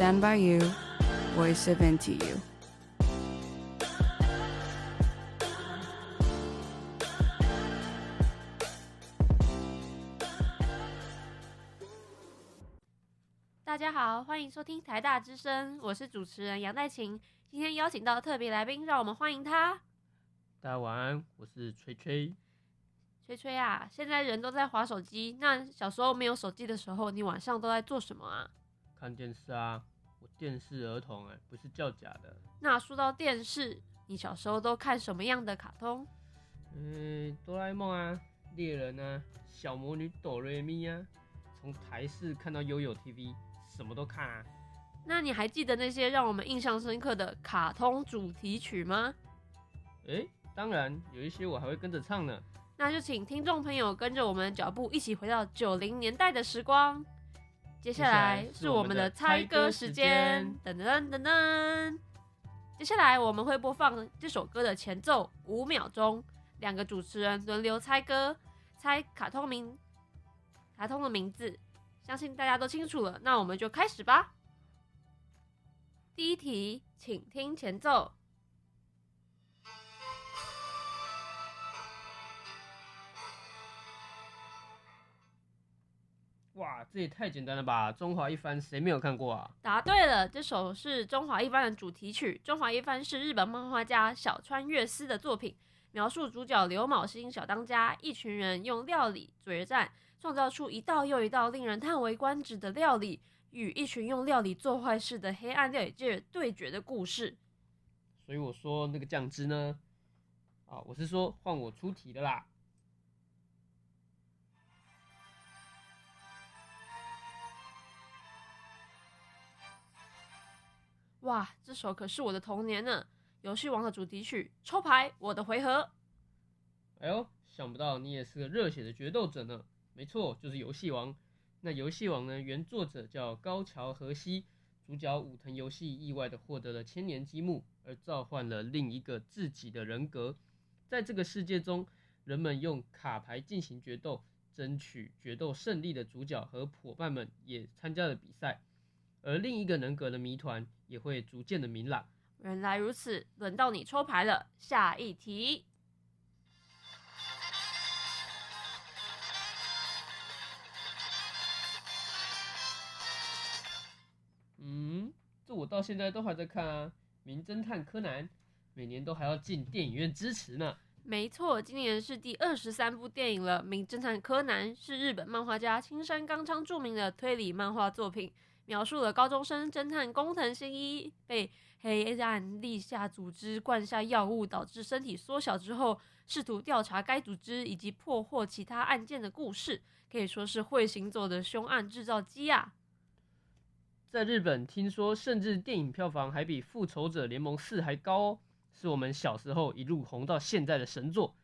Stand by you, voice of into you.。大家好，欢迎收听台大之声，我是主持人杨代琴。今天邀请到特别来宾，让我们欢迎他。大家晚安，我是吹吹。吹吹啊，现在人都在划手机，那小时候没有手机的时候，你晚上都在做什么啊？看电视啊，我电视儿童哎、欸，不是叫假的。那说到电视，你小时候都看什么样的卡通？嗯，哆啦 A 梦啊，猎人啊，小魔女哆瑞咪啊，从台视看到悠悠 TV，什么都看啊。那你还记得那些让我们印象深刻的卡通主题曲吗？哎、欸，当然，有一些我还会跟着唱呢。那就请听众朋友跟着我们的脚步，一起回到九零年代的时光。接下来是我们的猜歌时间，噔噔噔噔。接下来我们会播放这首歌的前奏五秒钟，两个主持人轮流猜歌，猜卡通名，卡通的名字。相信大家都清楚了，那我们就开始吧。第一题，请听前奏。哇，这也太简单了吧！中华一番谁没有看过啊？答对了，这首是中华一番的主题曲。中华一番是日本漫画家小川悦司的作品，描述主角刘昴星小当家一群人用料理决战，创造出一道又一道令人叹为观止的料理，与一群用料理做坏事的黑暗料理界对决的故事。所以我说那个酱汁呢？啊，我是说换我出题的啦。哇，这首可是我的童年呢！游戏王的主题曲，抽牌，我的回合。哎呦，想不到你也是个热血的决斗者呢！没错，就是游戏王。那游戏王呢？原作者叫高桥和希，主角武藤游戏意外的获得了千年积木，而召唤了另一个自己的人格。在这个世界中，人们用卡牌进行决斗，争取决斗胜利的主角和伙伴们也参加了比赛。而另一个人格的谜团也会逐渐的明朗。原来如此，轮到你抽牌了。下一题。嗯，这我到现在都还在看啊，《名侦探柯南》，每年都还要进电影院支持呢。没错，今年是第二十三部电影了，《名侦探柯南》是日本漫画家青山刚昌著名的推理漫画作品。描述了高中生侦探工藤新一被黑暗地下组织灌下药物，导致身体缩小之后，试图调查该组织以及破获其他案件的故事，可以说是会行走的凶案制造机啊！在日本，听说甚至电影票房还比《复仇者联盟四》还高哦，是我们小时候一路红到现在的神作。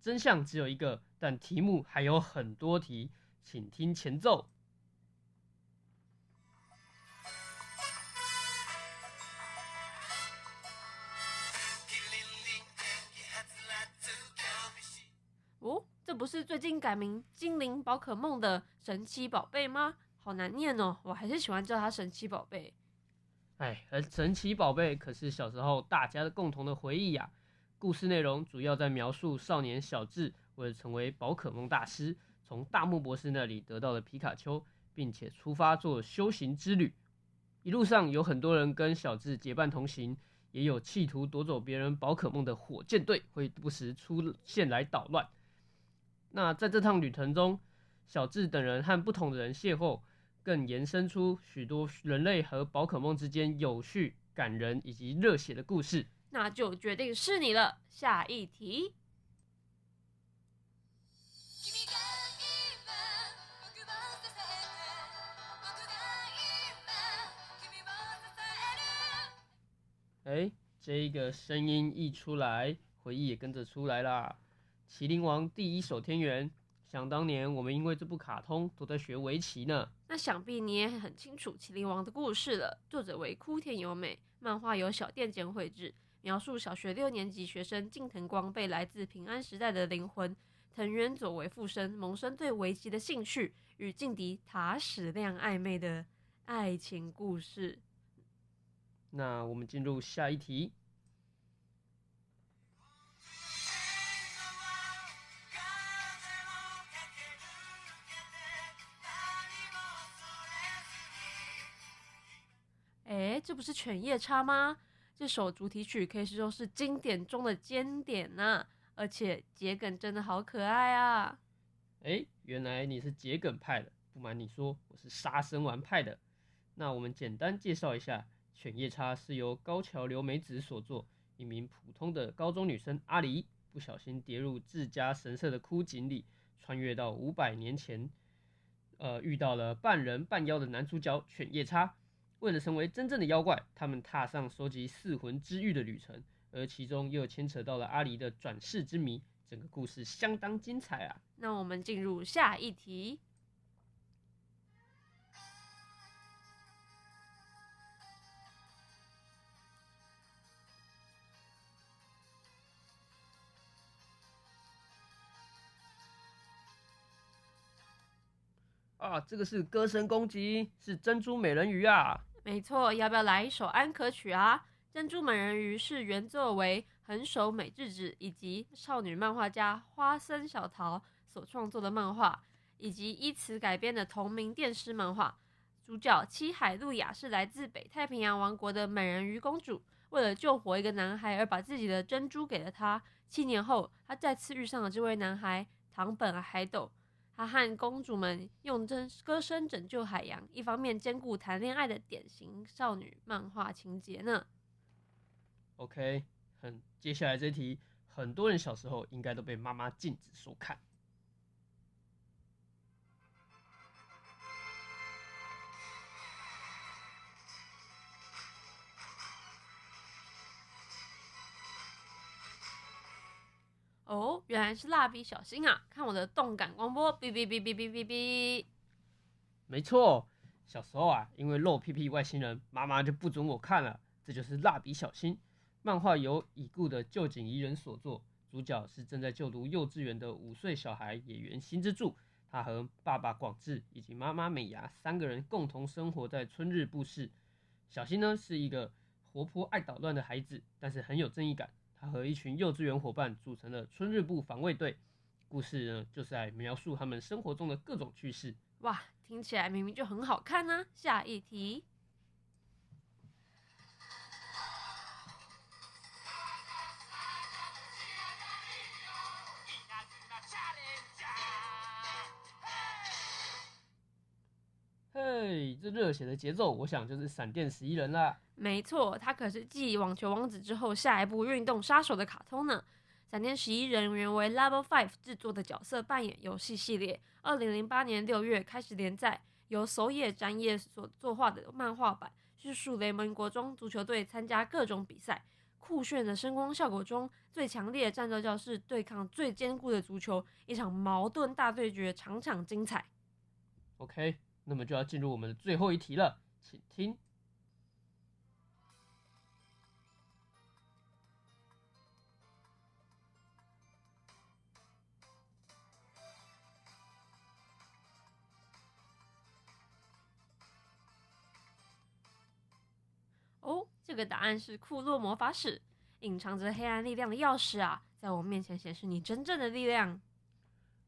真相只有一个，但题目还有很多题，请听前奏。是最近改名精灵宝可梦的神奇宝贝吗？好难念哦，我还是喜欢叫它神奇宝贝。哎，而神奇宝贝可是小时候大家的共同的回忆呀。故事内容主要在描述少年小智为了成为宝可梦大师，从大木博士那里得到了皮卡丘，并且出发做修行之旅。一路上有很多人跟小智结伴同行，也有企图夺走别人宝可梦的火箭队会不时出现来捣乱。那在这趟旅程中，小智等人和不同的人邂逅，更延伸出许多人类和宝可梦之间有趣、感人以及热血的故事。那就决定是你了。下一题。哎，这个声音一出来，回忆也跟着出来啦。《麒麟王》第一手天元，想当年我们因为这部卡通都在学围棋呢。那想必你也很清楚《麒麟王》的故事了。作者为枯田由美，漫画由小店监绘制，描述小学六年级学生近藤光被来自平安时代的灵魂藤原佐为附身，萌生对围棋的兴趣，与劲敌塔矢亮暧昧的爱情故事。那我们进入下一题。哎，这不是《犬夜叉》吗？这首主题曲可以说是经典中的经典呐、啊，而且桔梗真的好可爱啊！哎，原来你是桔梗派的，不瞒你说，我是杀生丸派的。那我们简单介绍一下，《犬夜叉》是由高桥留美子所作，一名普通的高中女生阿离，不小心跌入自家神社的枯井里，穿越到五百年前，呃，遇到了半人半妖的男主角犬夜叉。为了成为真正的妖怪，他们踏上收集四魂之玉的旅程，而其中又牵扯到了阿离的转世之谜，整个故事相当精彩啊！那我们进入下一题。啊，这个是歌声攻击，是珍珠美人鱼啊！没错，要不要来一首安可曲啊？珍珠美人鱼是原作为横手美智子以及少女漫画家花森小桃所创作的漫画，以及依此改编的同名电视漫画。主角七海露亚是来自北太平洋王国的美人鱼公主，为了救活一个男孩而把自己的珍珠给了他。七年后，她再次遇上了这位男孩唐本海斗。他和公主们用真歌声拯救海洋，一方面兼顾谈恋爱的典型少女漫画情节呢。OK，很，接下来这题，很多人小时候应该都被妈妈禁止收看。原来是蜡笔小新啊！看我的动感光波，哔哔哔哔哔哔哔。没错，小时候啊，因为露屁屁外星人，妈妈就不准我看了。这就是蜡笔小新漫画，由已故的臼井仪人所作，主角是正在就读幼稚园的五岁小孩野原新之助。他和爸爸广志以及妈妈美伢三个人共同生活在春日部市。小新呢是一个活泼爱捣乱的孩子，但是很有正义感。他和一群幼稚园伙伴组成了春日部防卫队。故事呢，就是在描述他们生活中的各种趣事。哇，听起来明明就很好看呢、啊！下一题。嘿，这热血的节奏，我想就是闪电十一人啦。没错，他可是继网球王子之后下一部运动杀手的卡通呢。闪电十一人原为 Level Five 制作的角色扮演游戏系列，二零零八年六月开始连载，由手野展也所作画的漫画版，叙述雷蒙国中足球队参加各种比赛，酷炫的声光效果中，最强烈的战斗教室对抗最坚固的足球，一场矛盾大对决，场场精彩。OK。那么就要进入我们的最后一题了，请听。哦，这个答案是库洛魔法使，隐藏着黑暗力量的钥匙啊，在我面前显示你真正的力量。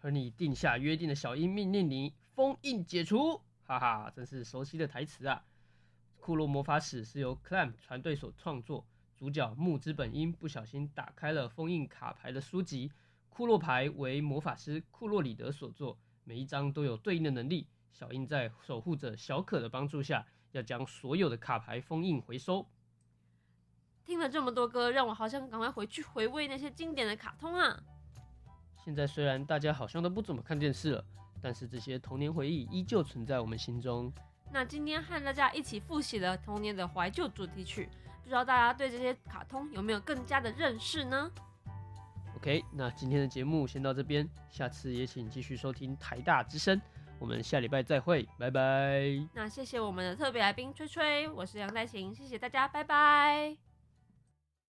和你定下约定的小樱命令你。封印解除，哈哈，真是熟悉的台词啊！库洛魔法使是由 Clamp 团队所创作，主角木之本樱不小心打开了封印卡牌的书籍，库洛牌为魔法师库洛里德所作，每一张都有对应的能力。小樱在守护者小可的帮助下，要将所有的卡牌封印回收。听了这么多歌，让我好想赶快回去回味那些经典的卡通啊！现在虽然大家好像都不怎么看电视了。但是这些童年回忆依旧存在我们心中。那今天和大家一起复习了童年的怀旧主题曲，不知道大家对这些卡通有没有更加的认识呢？OK，那今天的节目先到这边，下次也请继续收听台大之声，我们下礼拜再会，拜拜。那谢谢我们的特别来宾吹吹，我是杨代琴，谢谢大家，拜拜。